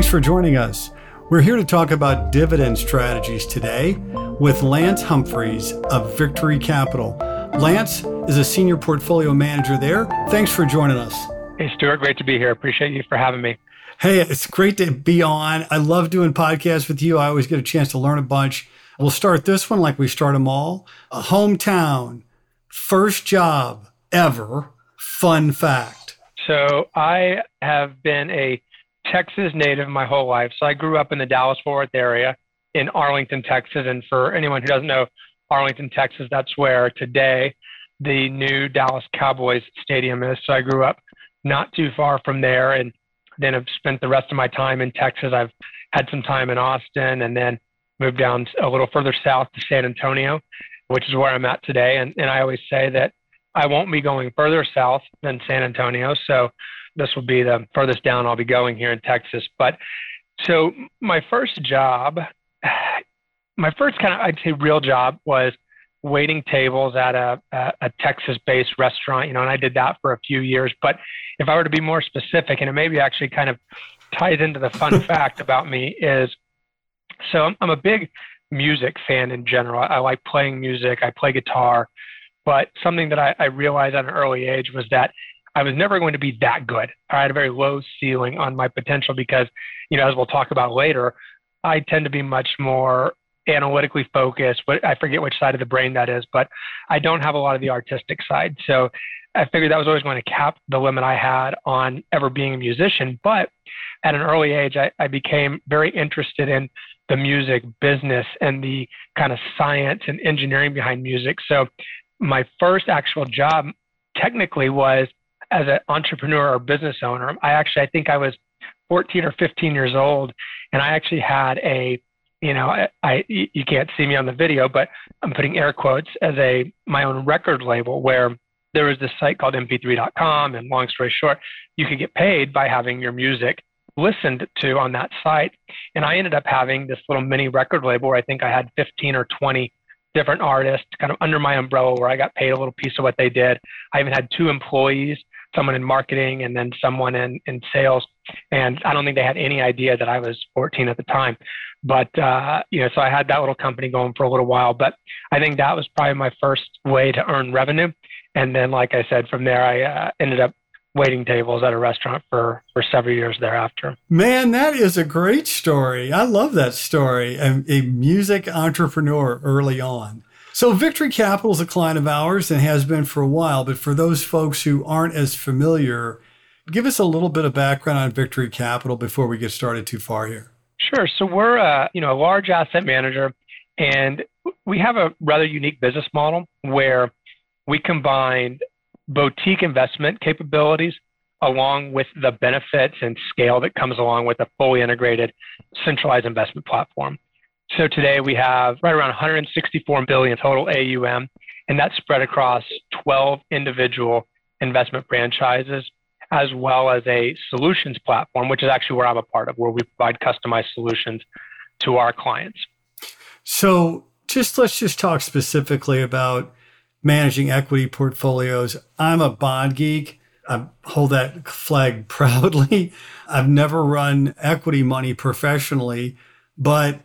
Thanks for joining us. We're here to talk about dividend strategies today with Lance Humphreys of Victory Capital. Lance is a senior portfolio manager there. Thanks for joining us. Hey, Stuart, great to be here. Appreciate you for having me. Hey, it's great to be on. I love doing podcasts with you. I always get a chance to learn a bunch. We'll start this one like we start them all. A hometown, first job ever, fun fact. So I have been a Texas native my whole life. So I grew up in the Dallas Fort Worth area in Arlington, Texas. And for anyone who doesn't know Arlington, Texas, that's where today the new Dallas Cowboys stadium is. So I grew up not too far from there. And then I've spent the rest of my time in Texas. I've had some time in Austin and then moved down a little further south to San Antonio, which is where I'm at today. And, and I always say that I won't be going further south than San Antonio. So this will be the furthest down I'll be going here in Texas. But so my first job, my first kind of, I'd say real job was waiting tables at a, a, a Texas-based restaurant, you know, and I did that for a few years. But if I were to be more specific, and it maybe actually kind of ties into the fun fact about me is, so I'm, I'm a big music fan in general. I like playing music. I play guitar, but something that I, I realized at an early age was that I was never going to be that good. I had a very low ceiling on my potential because, you know, as we'll talk about later, I tend to be much more analytically focused, but I forget which side of the brain that is, but I don't have a lot of the artistic side. So I figured that was always going to cap the limit I had on ever being a musician. But at an early age, I, I became very interested in the music business and the kind of science and engineering behind music. So my first actual job technically was as an entrepreneur or business owner. I actually, I think I was 14 or 15 years old, and I actually had a you know, I, I, you can't see me on the video, but I'm putting air quotes as a my own record label where there was this site called mp3.com and long story short, you could get paid by having your music listened to on that site. And I ended up having this little mini record label where I think I had 15 or 20 different artists kind of under my umbrella where I got paid a little piece of what they did. I even had two employees someone in marketing and then someone in, in sales. And I don't think they had any idea that I was 14 at the time. But, uh, you know, so I had that little company going for a little while. But I think that was probably my first way to earn revenue. And then, like I said, from there, I uh, ended up waiting tables at a restaurant for, for several years thereafter. Man, that is a great story. I love that story. A, a music entrepreneur early on. So, Victory Capital is a client of ours and has been for a while. But for those folks who aren't as familiar, give us a little bit of background on Victory Capital before we get started too far here. Sure. So we're a you know a large asset manager, and we have a rather unique business model where we combine boutique investment capabilities along with the benefits and scale that comes along with a fully integrated centralized investment platform. So today we have right around 164 billion total AUM, and that's spread across 12 individual investment franchises, as well as a solutions platform, which is actually where I'm a part of, where we provide customized solutions to our clients. So just let's just talk specifically about managing equity portfolios. I'm a bond geek. I hold that flag proudly. I've never run equity money professionally, but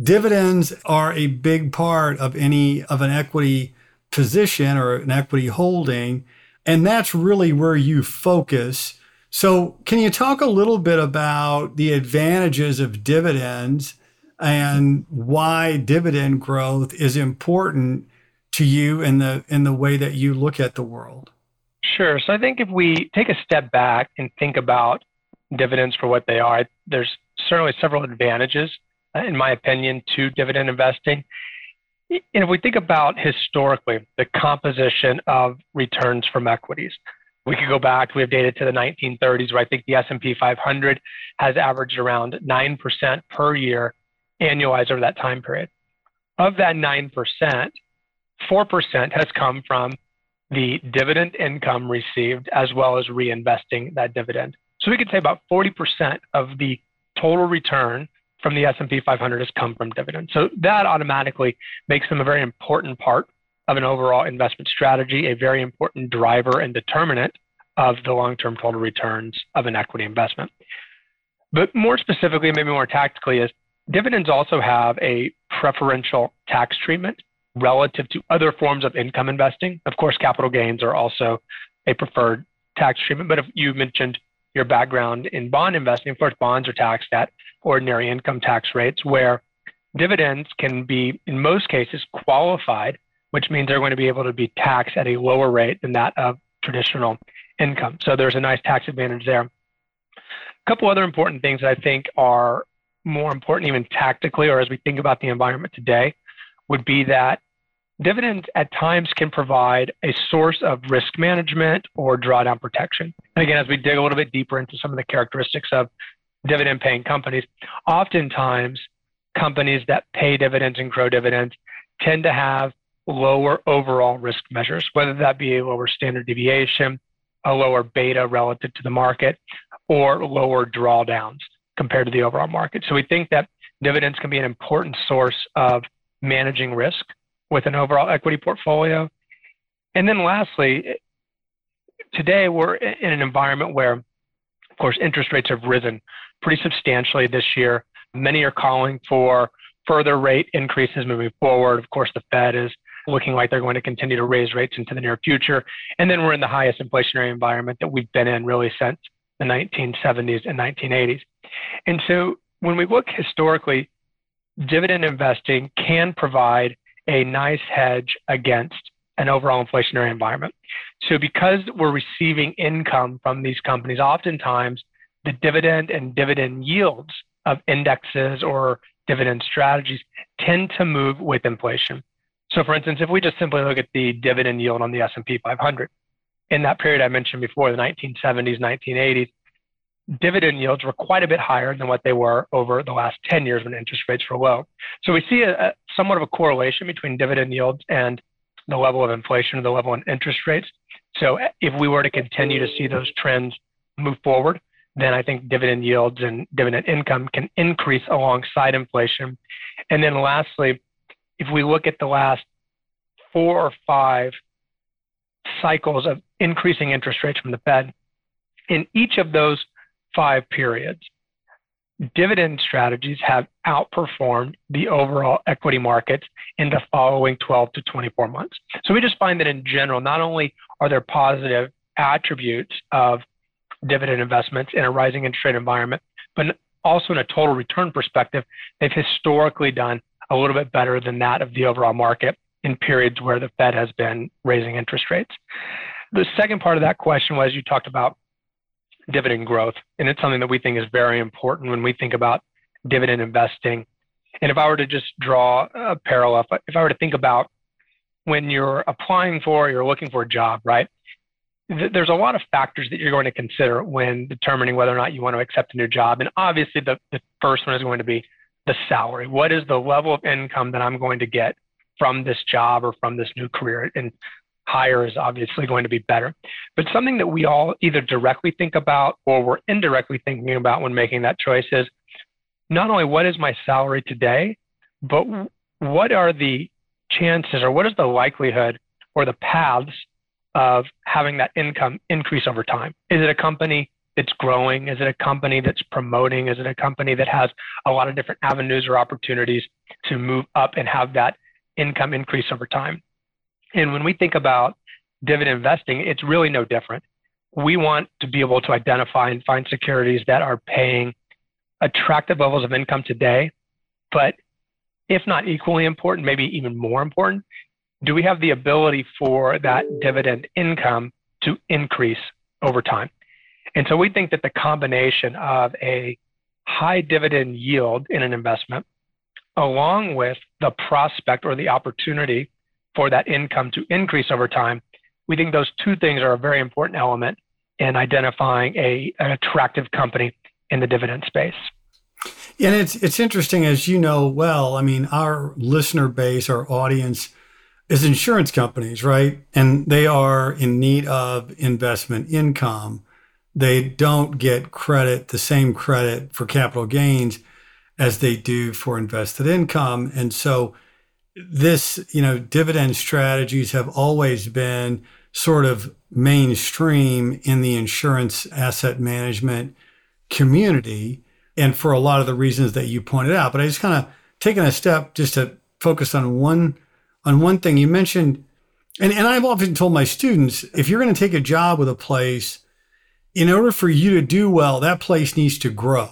dividends are a big part of any of an equity position or an equity holding and that's really where you focus. So can you talk a little bit about the advantages of dividends and why dividend growth is important to you in the in the way that you look at the world? Sure. So i think if we take a step back and think about dividends for what they are there's certainly several advantages in my opinion, to dividend investing. And if we think about historically the composition of returns from equities, we could go back. We have data to the 1930s, where I think the S&P 500 has averaged around nine percent per year, annualized over that time period. Of that nine percent, four percent has come from the dividend income received, as well as reinvesting that dividend. So we could say about 40% of the total return from the S&P 500 has come from dividends. So that automatically makes them a very important part of an overall investment strategy, a very important driver and determinant of the long-term total returns of an equity investment. But more specifically, maybe more tactically, is dividends also have a preferential tax treatment relative to other forms of income investing. Of course, capital gains are also a preferred tax treatment. But if you mentioned your background in bond investing, of course, bonds are taxed at ordinary income tax rates, where dividends can be, in most cases, qualified, which means they're going to be able to be taxed at a lower rate than that of traditional income. So there's a nice tax advantage there. A couple other important things that I think are more important, even tactically, or as we think about the environment today, would be that dividends at times can provide a source of risk management or drawdown protection. And again, as we dig a little bit deeper into some of the characteristics of dividend paying companies, oftentimes companies that pay dividends and grow dividends tend to have lower overall risk measures, whether that be a lower standard deviation, a lower beta relative to the market, or lower drawdowns compared to the overall market. So we think that dividends can be an important source of managing risk with an overall equity portfolio. And then lastly, today we're in an environment where, of course, interest rates have risen pretty substantially this year. Many are calling for further rate increases moving forward. Of course, the Fed is looking like they're going to continue to raise rates into the near future. And then we're in the highest inflationary environment that we've been in really since the 1970s and 1980s. And so when we look historically, dividend investing can provide a nice hedge against an overall inflationary environment. So because we're receiving income from these companies, oftentimes the dividend and dividend yields of indexes or dividend strategies tend to move with inflation. So for instance, if we just simply look at the dividend yield on the S&P 500, in that period I mentioned before, the 1970s, 1980s, dividend yields were quite a bit higher than what they were over the last 10 years when interest rates were low. So we see a, somewhat of a correlation between dividend yields and the level of inflation, or the level of interest rates. So if we were to continue to see those trends move forward, then I think dividend yields and dividend income can increase alongside inflation. And then lastly, if we look at the last four or five cycles of increasing interest rates from the Fed, in each of those five periods, dividend strategies have outperformed the overall equity markets in the following 12 to 24 months. So we just find that in general, not only are there positive attributes of dividend investments in a rising interest rate environment, but also in a total return perspective, they've historically done a little bit better than that of the overall market in periods where the Fed has been raising interest rates. The second part of that question was you talked about dividend growth, and it's something that we think is very important when we think about dividend investing. And if I were to just draw a parallel, if I were to think about when you're applying for, you're looking for a job, right? There's a lot of factors that you're going to consider when determining whether or not you want to accept a new job. And obviously, the, the first one is going to be the salary. What is the level of income that I'm going to get from this job or from this new career? And higher is obviously going to be better. But something that we all either directly think about or we're indirectly thinking about when making that choice is not only what is my salary today, but what are the chances or what is the likelihood or the paths of having that income increase over time? Is it a company that's growing? Is it a company that's promoting? Is it a company that has a lot of different avenues or opportunities to move up and have that income increase over time? And when we think about dividend investing, it's really no different. We want to be able to identify and find securities that are paying attractive levels of income today, but if not equally important, maybe even more important, do we have the ability for that dividend income to increase over time? And so we think that the combination of a high dividend yield in an investment, along with the prospect or the opportunity for that income to increase over time, we think those two things are a very important element in identifying a, an attractive company in the dividend space. And it's it's interesting, as you know well. I mean, our listener base, our audience, is insurance companies, right? And they are in need of investment income they don't get credit, the same credit for capital gains as they do for invested income. And so this, you know, dividend strategies have always been sort of mainstream in the insurance asset management community. and for a lot of the reasons that you pointed out. But I just kind of taken a step just to focus on one on one thing. You mentioned, and, and I've often told my students, if you're going to take a job with a place, in order for you to do well, that place needs to grow,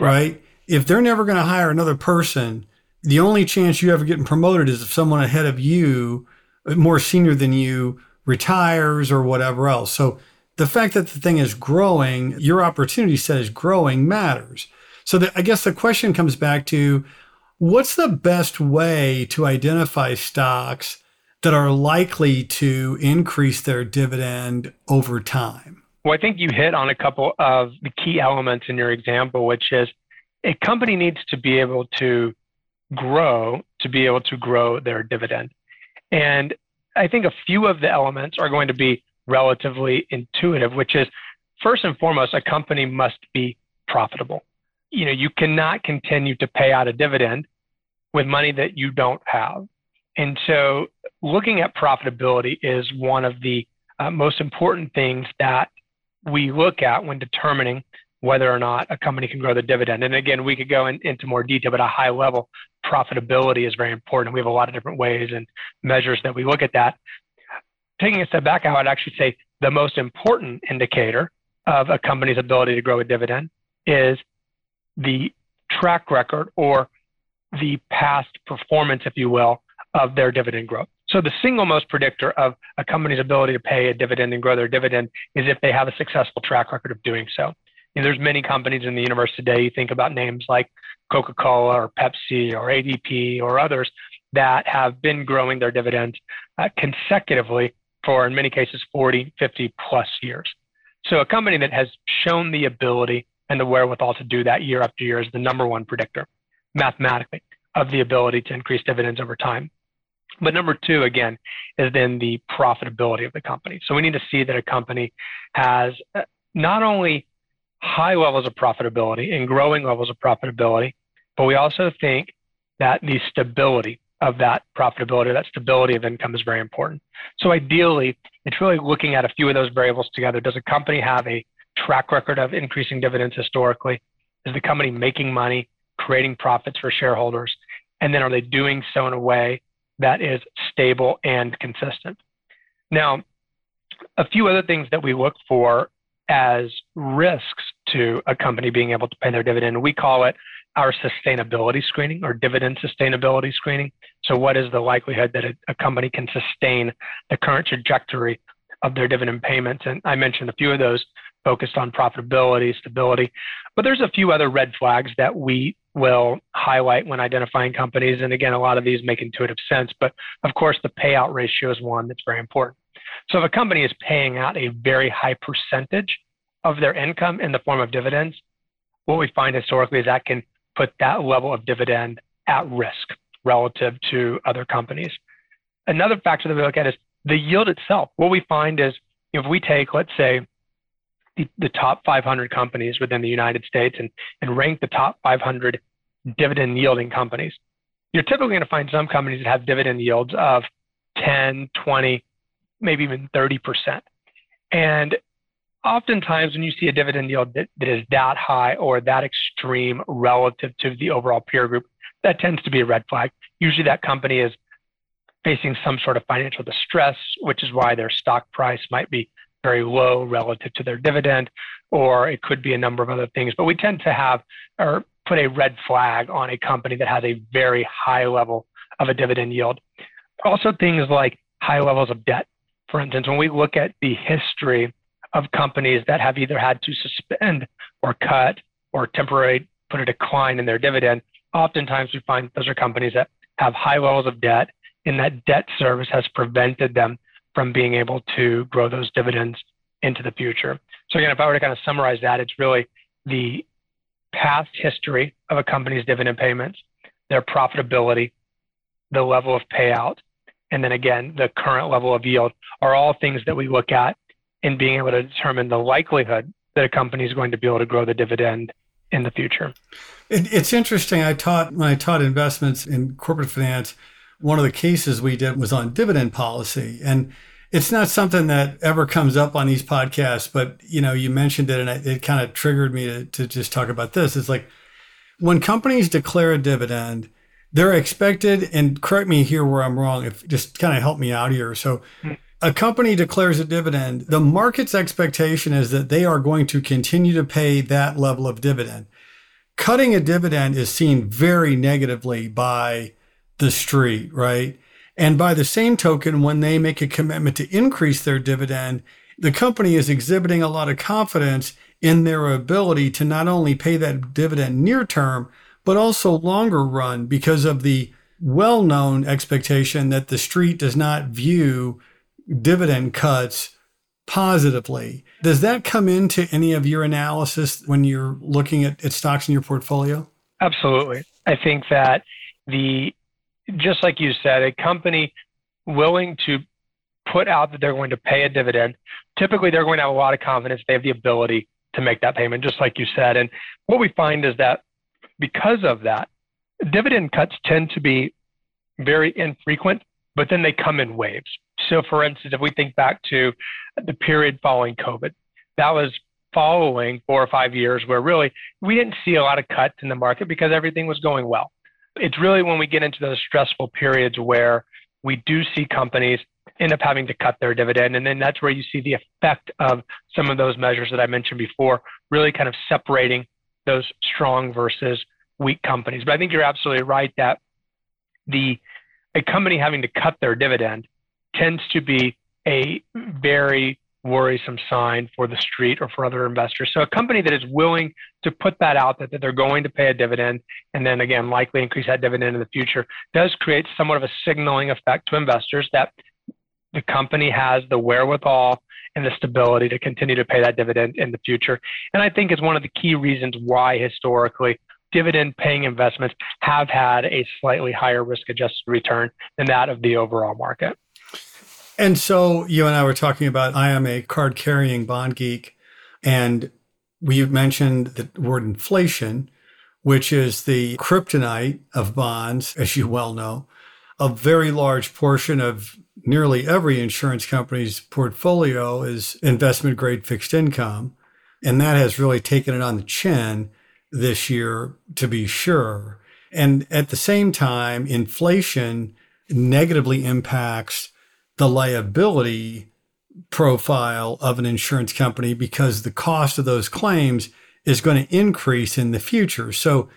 right? If they're never going to hire another person, the only chance you ever getting promoted is if someone ahead of you, uh, more senior than you, retires or whatever else. So the fact that the thing is growing, your opportunity set is growing matters. So the, I guess the question comes back to what's the best way to identify stocks that are likely to increase their dividend over time? Well, I think you hit on a couple of the key elements in your example, which is a company needs to be able to grow to be able to grow their dividend. And I think a few of the elements are going to be relatively intuitive, which is first and foremost, a company must be profitable. You know, you cannot continue to pay out a dividend with money that you don't have. And so looking at profitability is one of the uh, most important things that we look at when determining whether or not a company can grow the dividend. And again, we could go in, into more detail, but a high level, profitability is very important. We have a lot of different ways and measures that we look at that taking a step back, I would actually say the most important indicator of a company's ability to grow a dividend is the track record or the past performance, if you will, of their dividend growth. So the single most predictor of a company's ability to pay a dividend and grow their dividend is if they have a successful track record of doing so. You know, there's many companies in the universe today. You think about names like Coca-Cola or Pepsi or ADP or others that have been growing their dividends uh, consecutively for, in many cases, 40, 50 plus years. So a company that has shown the ability and the wherewithal to do that year after year is the number one predictor mathematically of the ability to increase dividends over time. But number two, again, is then the profitability of the company. So we need to see that a company has uh, not only high levels of profitability and growing levels of profitability, but we also think that the stability of that profitability, that stability of income is very important. So ideally, it's really looking at a few of those variables together. Does a company have a track record of increasing dividends historically? Is the company making money, creating profits for shareholders? And then are they doing so in a way that is stable and consistent? Now, a few other things that we look for as risks to a company being able to pay their dividend, we call it our sustainability screening or dividend sustainability screening. So, what is the likelihood that a, a, company can sustain the current trajectory of their dividend payments? And I mentioned a few of those focused on profitability, stability, but there's a few other red flags that we will highlight when identifying companies. And again, a lot of these make intuitive sense, but of course, the payout ratio is one that's very important. So, if a company is paying out a very high percentage of their income in the form of dividends, what we find historically is that can put that level of dividend at risk relative to other companies. Another factor that we look at is the yield itself. What we find is if we take, let's say, the, the top 500 companies within the United States and, and rank the top 500 dividend yielding companies, you're typically going to find some companies that have dividend yields of 10, 20, maybe even 30%. And oftentimes when you see a dividend yield that, that is that high or that extreme relative to the overall peer group, that tends to be a red flag. Usually that company is facing some sort of financial distress, which is why their stock price might be very low relative to their dividend, or it could be a number of other things. But we tend to have or put a red flag on a company that has a very high level of a dividend yield. Also, things like high levels of debt. For instance, when we look at the history of companies that have either had to suspend or cut or temporarily put a decline in their dividend, oftentimes we find those are companies that have high levels of debt, and that debt service has prevented them from being able to grow those dividends into the future. So, again, if I were to kind of summarize that, it's really the past history of a company's dividend payments, their profitability, the level of payout, and then again, the current level of yield are all things that we look at in being able to determine the likelihood that a company is going to be able to grow the dividend in the future. It, it's interesting. I taught when I taught investments in corporate finance. One of the cases we did was on dividend policy, and it's not something that ever comes up on these podcasts, but you know, you mentioned it and it, it kind of triggered me to, to just talk about this. It's like when companies declare a dividend, they're expected, and correct me here where I'm wrong, if just kind of help me out here. So hmm. A company declares a dividend, the market's expectation is that they are going to continue to pay that level of dividend. Cutting a dividend is seen very negatively by the street, right? And by the same token, when they make a commitment to increase their dividend, the company is exhibiting a lot of confidence in their ability to not only pay that dividend near term, but also longer run because of the well known expectation that the street does not view dividend cuts positively. Does that come into any of your analysis when you're looking at, at stocks in your portfolio? Absolutely. I think that the just like you said, a company willing to put out that they're going to pay a dividend, typically they're going to have a lot of confidence they have the ability to make that payment, just like you said. And what we find is that because of that, dividend cuts tend to be very infrequent, but then they come in waves. So, for instance, if we think back to the period following COVID, that was following four or five years where really we didn't see a lot of cuts in the market because everything was going well. It's really when we get into those stressful periods where we do see companies end up having to cut their dividend. And then that's where you see the effect of some of those measures that I mentioned before, really kind of separating those strong versus weak companies. But I think you're absolutely right that the a company having to cut their dividend tends to be a very worrisome sign for the street or for other investors. So a company that is willing to put that out that, that they're going to pay a dividend and then again likely increase that dividend in the future does create somewhat of a signaling effect to investors that the company has the wherewithal and the stability to continue to pay that dividend in the future. And I think is one of the key reasons why historically dividend paying investments have had a slightly higher risk adjusted return than that of the overall market. And so you and I were talking about I am a card carrying bond geek, and we mentioned the word inflation, which is the kryptonite of bonds, as you well know. A very large portion of nearly every insurance company's portfolio is investment grade fixed income. And that has really taken it on the chin this year, to be sure. And at the same time, inflation negatively impacts the liability profile of an insurance company because the cost of those claims is going to increase in the future. So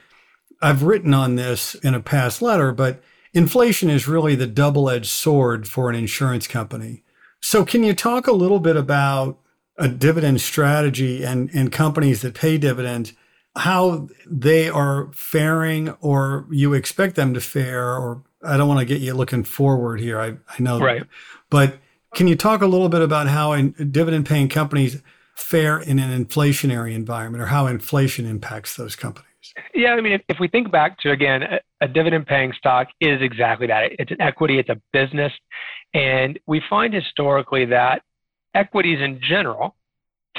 I've written on this in a past letter, but inflation is really the double edged sword for an insurance company. So, can you talk a little bit about a dividend strategy and, and companies that pay dividends, how they are faring or you expect them to fare or I don't want to get you looking forward here. I, I know. Right. But can you talk a little bit about how dividend paying companies fare in an inflationary environment or how inflation impacts those companies? Yeah, I mean, if, if we think back to again, a, a dividend paying stock is exactly that. It's an equity, it's a business. And we find historically that equities in general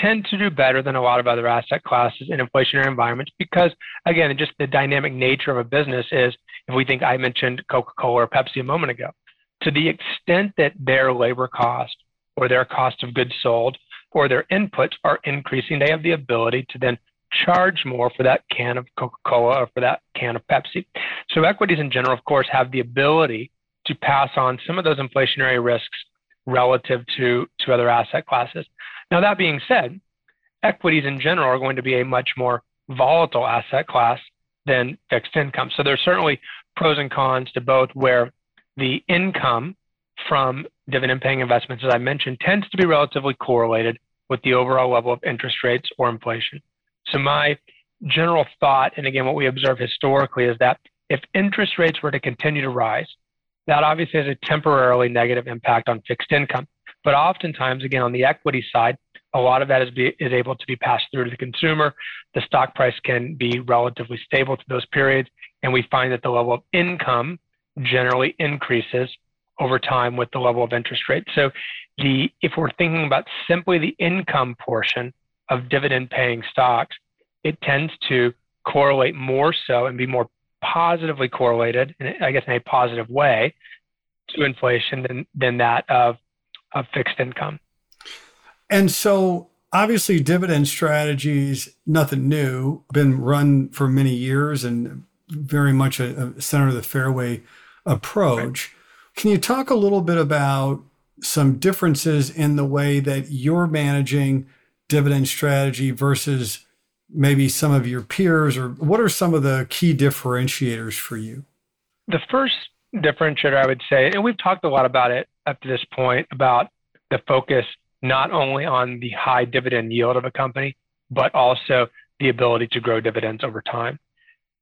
tend to do better than a lot of other asset classes in inflationary environments because, again, just the dynamic nature of a business is if we think I mentioned Coca Cola or Pepsi a moment ago, to the extent that their labor cost or their cost of goods sold or their inputs are increasing, they have the ability to then charge more for that can of Coca Cola or for that can of Pepsi. So, equities in general, of course, have the ability to pass on some of those inflationary risks relative to, to other asset classes. Now, that being said, equities in general are going to be a much more volatile asset class than fixed income. So, there's certainly pros and cons to both where the income from dividend paying investments, as I mentioned, tends to be relatively correlated with the overall level of interest rates or inflation. So, my general thought, and again, what we observe historically, is that if interest rates were to continue to rise, that obviously has a temporarily negative impact on fixed income. But oftentimes, again, on the equity side, a lot of that is, be, is able to be passed through to the consumer. The stock price can be relatively stable through those periods. And we find that the level of income generally increases over time with the level of interest rate. So the if we're thinking about simply the income portion of dividend paying stocks, it tends to correlate more so and be more positively correlated, I guess in a positive way, to inflation than, than that of of fixed income. And so obviously dividend strategies, nothing new, been run for many years and very much a, a center of the fairway approach. Right. Can you talk a little bit about some differences in the way that you're managing dividend strategy versus maybe some of your peers, or what are some of the key differentiators for you? The first differentiator I would say, and we've talked a lot about it up to this point, about the focus not only on the high dividend yield of a company, but also the ability to grow dividends over time.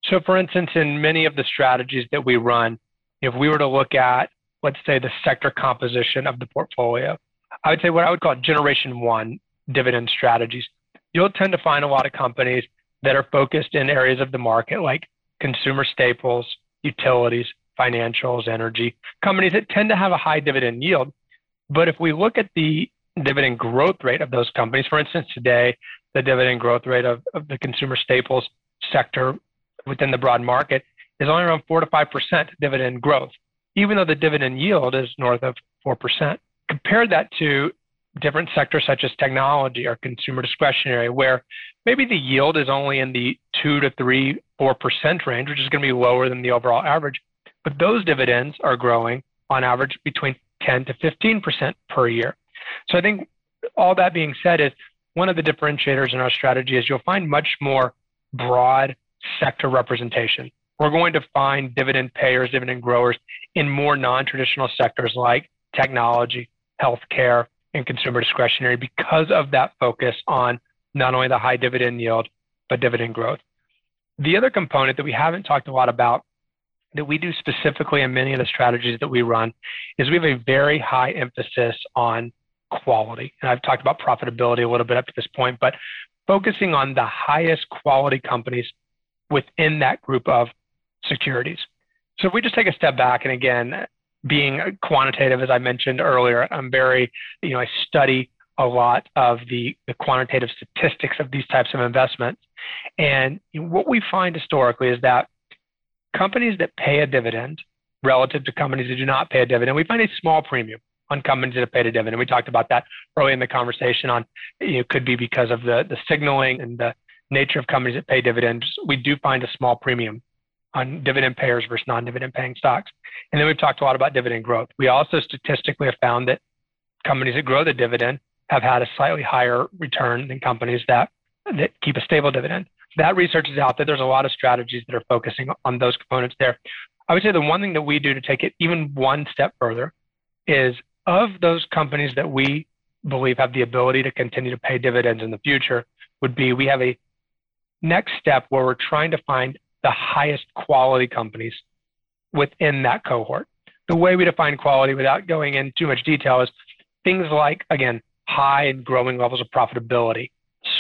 So, for instance, in many of the strategies that we run, if we were to look at, let's say, the sector composition of the portfolio, I would say what I would call generation one dividend strategies. You'll tend to find a lot of companies that are focused in areas of the market like consumer staples, utilities, financials, energy, companies that tend to have a high dividend yield. But if we look at the dividend growth rate of those companies, for instance, today, the dividend growth rate of, of the consumer staples sector within the broad market is only around 4 to 5% dividend growth, even though the dividend yield is north of 4%. Compare that to different sectors such as technology or consumer discretionary, where maybe the yield is only in the 2 to 3, 4% range, which is going to be lower than the overall average. But those dividends are growing on average between 10 to 15% per year. So I think all that being said is one of the differentiators in our strategy is you'll find much more broad sector representation. We're going to find dividend payers, dividend growers in more non-traditional sectors like technology, healthcare, and consumer discretionary because of that focus on not only the high dividend yield, but dividend growth. The other component that we haven't talked a lot about that we do specifically in many of the strategies that we run is we have a very high emphasis on quality. And I've talked about profitability a little bit up to this point, but focusing on the highest quality companies within that group of securities. So if we just take a step back, and again, being quantitative, as I mentioned earlier, I'm very, you know, I study a lot of the, the quantitative statistics of these types of investments. And what we find historically is that companies that pay a dividend relative to companies that do not pay a dividend, we find a small premium on companies that have paid a dividend. We talked about that early in the conversation on it could be because of the, the signaling and the nature of companies that pay dividends. We do find a small premium on dividend payers versus non-dividend paying stocks. And then we've talked a lot about dividend growth. We also statistically have found that companies that grow the dividend have had a slightly higher return than companies that, that keep a stable dividend. That research is out there. There's a lot of strategies that are focusing on those components there. I would say the one thing that we do to take it even one step further is of those companies that we believe have the ability to continue to pay dividends in the future would be we have a next step where we're trying to find the highest quality companies within that cohort. The way we define quality without going into too much detail is things like, again, high and growing levels of profitability,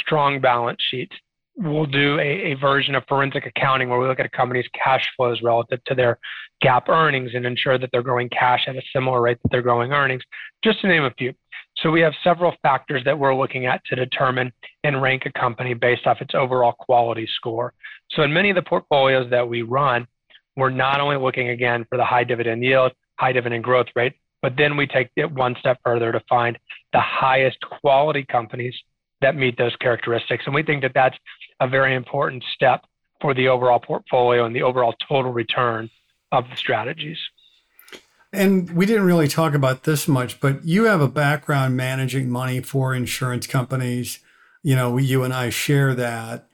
strong balance sheets, we'll do a, a, version of forensic accounting where we look at a company's cash flows relative to their GAAP earnings and ensure that they're growing cash at a similar rate that they're growing earnings, just to name a few. So we have several factors that we're looking at to determine and rank a company based off its overall quality score. So in many of the portfolios that we run, we're not only looking again for the high dividend yield, high dividend growth rate, but then we take it one step further to find the highest quality companies that meet those characteristics. And we think that that's a very important step for the overall portfolio and the overall total return of the strategies. And we didn't really talk about this much, but you have a background managing money for insurance companies. You know, you and I share that.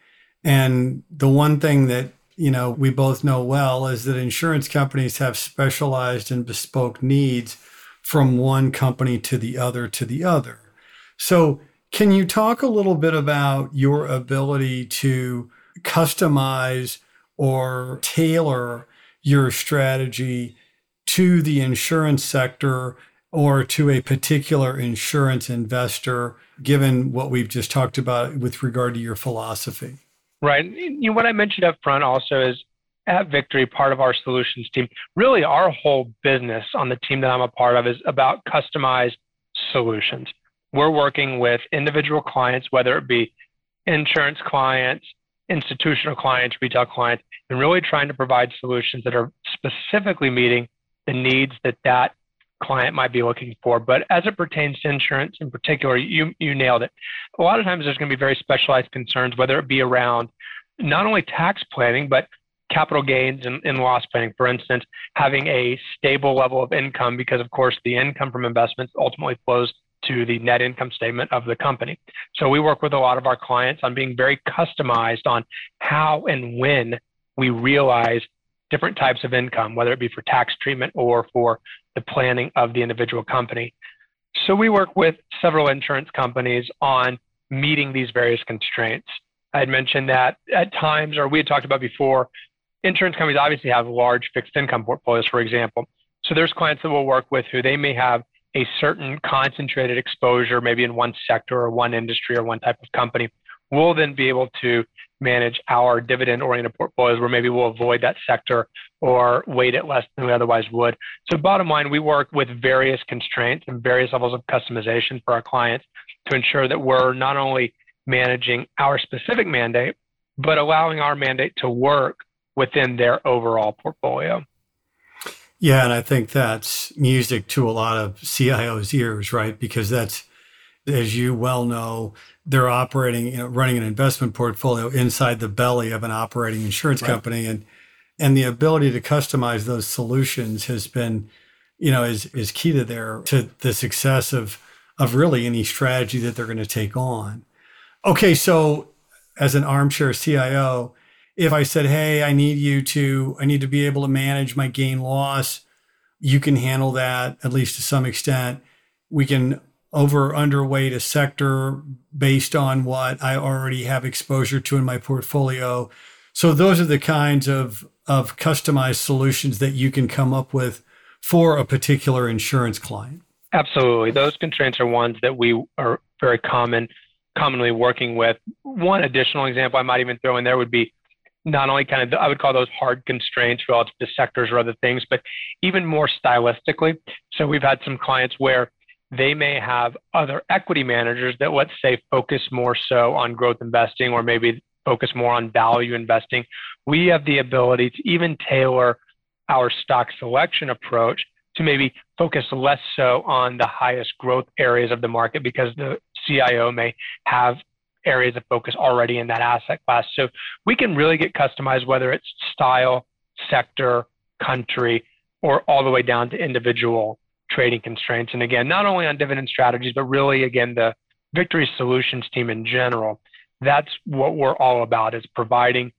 And the one thing that, you know, we both know well is that insurance companies have specialized and bespoke needs from one company to the other to the other. So can you talk a little bit about your ability to customize or tailor your strategy to the insurance sector or to a particular insurance investor, given what we've just talked about with regard to your philosophy? Right. You know, what I mentioned up front also is at Victory, part of our solutions team, really our whole business on the team that I'm a part of is about customized solutions we're working with individual clients, whether it be insurance clients, institutional clients, retail clients, and really trying to provide solutions that are specifically meeting the needs that that client might be looking for. But as it pertains to insurance in particular, you, you nailed it. A lot of times there's going to be very specialized concerns, whether it be around not only tax planning, but capital gains and, and loss planning. For instance, having a stable level of income, because of course the income from investments ultimately flows to the net income statement of the company. So we work with a lot of our clients on being very customized on how and when we realize different types of income, whether it be for tax treatment or for the planning of the individual company. So we work with several insurance companies on meeting these various constraints. I had mentioned that at times, or we had talked about before, insurance companies obviously have large fixed income portfolios, for example. So there's clients that we'll work with who they may have a certain concentrated exposure, maybe in one sector or one industry or one type of company. We'll then be able to manage our dividend oriented portfolios where maybe we'll avoid that sector or weight it less than we otherwise would. So, bottom line, we work with various constraints and various levels of customization for our clients to ensure that we're not only managing our specific mandate, but allowing our mandate to work within their overall portfolio. Yeah, and I think that's music to a lot of CIOs' ears, right? Because that's, as you well know, they're operating, you know, running an investment portfolio inside the belly of an operating insurance right. company, and and the ability to customize those solutions has been, you know, is is key to their to the success of of really any strategy that they're going to take on. Okay, so as an armchair CIO, if I said, "Hey, I need you to I need to be able to manage my gain loss," you can handle that at least to some extent. We can over underweight a sector based on what I already have exposure to in my portfolio. So those are the kinds of of customized solutions that you can come up with for a particular insurance client. Absolutely. Those constraints are ones that we are very common commonly working with. One additional example I might even throw in there would be not only kind of I would call those hard constraints relative to sectors or other things, but even more stylistically. So we've had some clients where they may have other equity managers that let's say focus more so on growth investing or maybe focus more on value investing. We have the ability to even tailor our stock selection approach to maybe focus less so on the highest growth areas of the market because the CIO may have areas of focus already in that asset class. So we can really get customized, whether it's style, sector, country, or all the way down to individual trading constraints. And again, not only on dividend strategies, but really, again, the Victory Solutions team in general. That's what we're all about is providing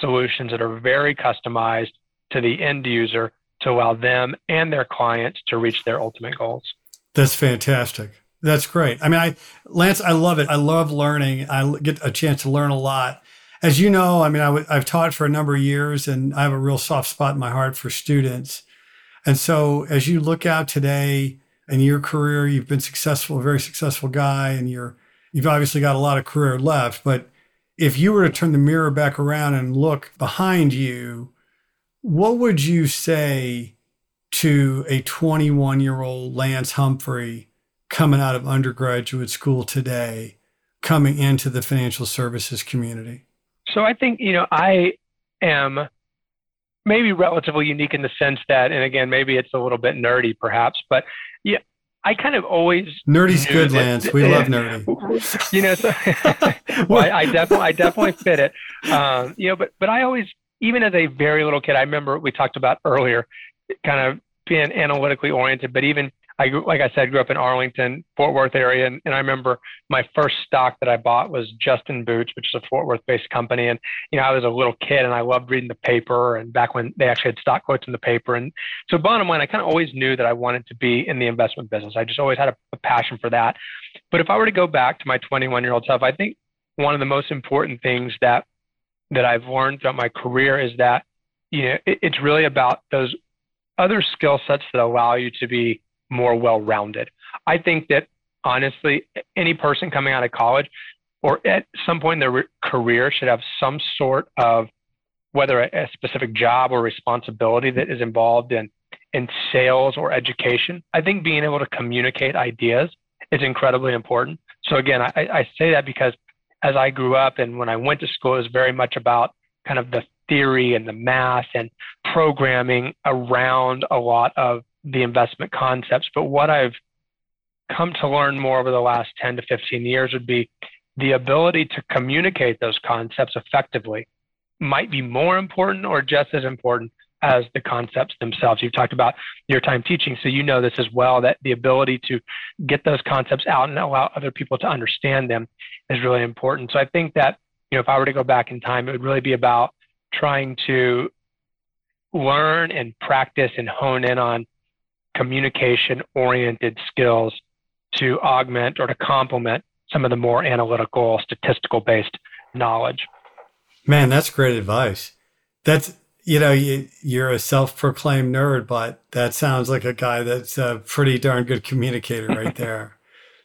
solutions that are very customized to the end user to allow them and their clients to reach their ultimate goals. That's fantastic. That's great. I mean, I Lance, I love it. I love learning. I get a chance to learn a lot. As you know, I mean, i w- I've taught for a number of years, and I have a real soft spot in my heart for students. And so, as you look out today in your career, you've been successful, a very successful guy, and you're you've obviously got a lot of career left. But if you were to turn the mirror back around and look behind you, what would you say to a 21 year old Lance Humphrey? Coming out of undergraduate school today coming into the financial services community? So I think, you know, I am maybe relatively unique in the sense that, and again, maybe it's a little bit nerdy perhaps, but yeah, I kind of always nerdy's good, that, Lance. We love nerdy. You know, so well, I, I, definitely, I definitely fit it. Um, you know, but but I always, even as a very little kid, I remember we talked about earlier, kind of being analytically oriented, but even I like I said, grew up in Arlington, Fort Worth area, and, and I remember my first stock that I bought was Justin Boots, which is a Fort Worth-based company. And you know, I was a little kid, and I loved reading the paper, and back when they actually had stock quotes in the paper. And so, bottom line, I kind of always knew that I wanted to be in the investment business. I just always had a, a passion for that. But if I were to go back to my 21-year-old self, I think one of the most important things that that I've learned throughout my career is that you know it, it's really about those other skill sets that allow you to be more well rounded. I think that honestly, any person coming out of college or at some point in their career should have some sort of whether a, a specific job or responsibility that is involved in in sales or education. I think being able to communicate ideas is incredibly important. So again, I, I say that because as I grew up and when I went to school, it was very much about kind of the theory and the math and programming around a lot of the investment concepts. But what I've come to learn more over the last 10 to 15 years would be the ability to communicate those concepts effectively might be more important or just as important as the concepts themselves. You've talked about your time teaching, so you know this as well that the ability to get those concepts out and allow other people to understand them is really important. So I think that you know if I were to go back in time, it would really be about trying to learn and practice and hone in on communication oriented skills to augment or to complement some of the more analytical, statistical based knowledge. Man, that's great advice. That's, you know, you, you're a self proclaimed nerd, but that sounds like a guy that's a pretty darn good communicator right there.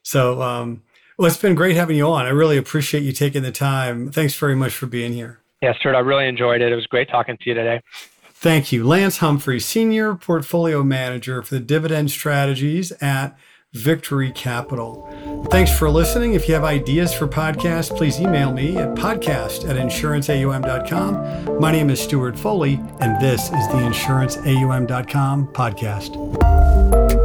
so, um, well, it's been great having you on. I really appreciate you taking the time. Thanks very much for being here. Yes, sir. I really enjoyed it. It was great talking to you today. Thank you. Lance Humphrey, Senior Portfolio Manager for the Dividend Strategies at Victory Capital. Thanks for listening. If you have ideas for podcasts, please email me at podcast at insuranceaum.com. My name is Stuart Foley, and this is the insuranceaum.com podcast.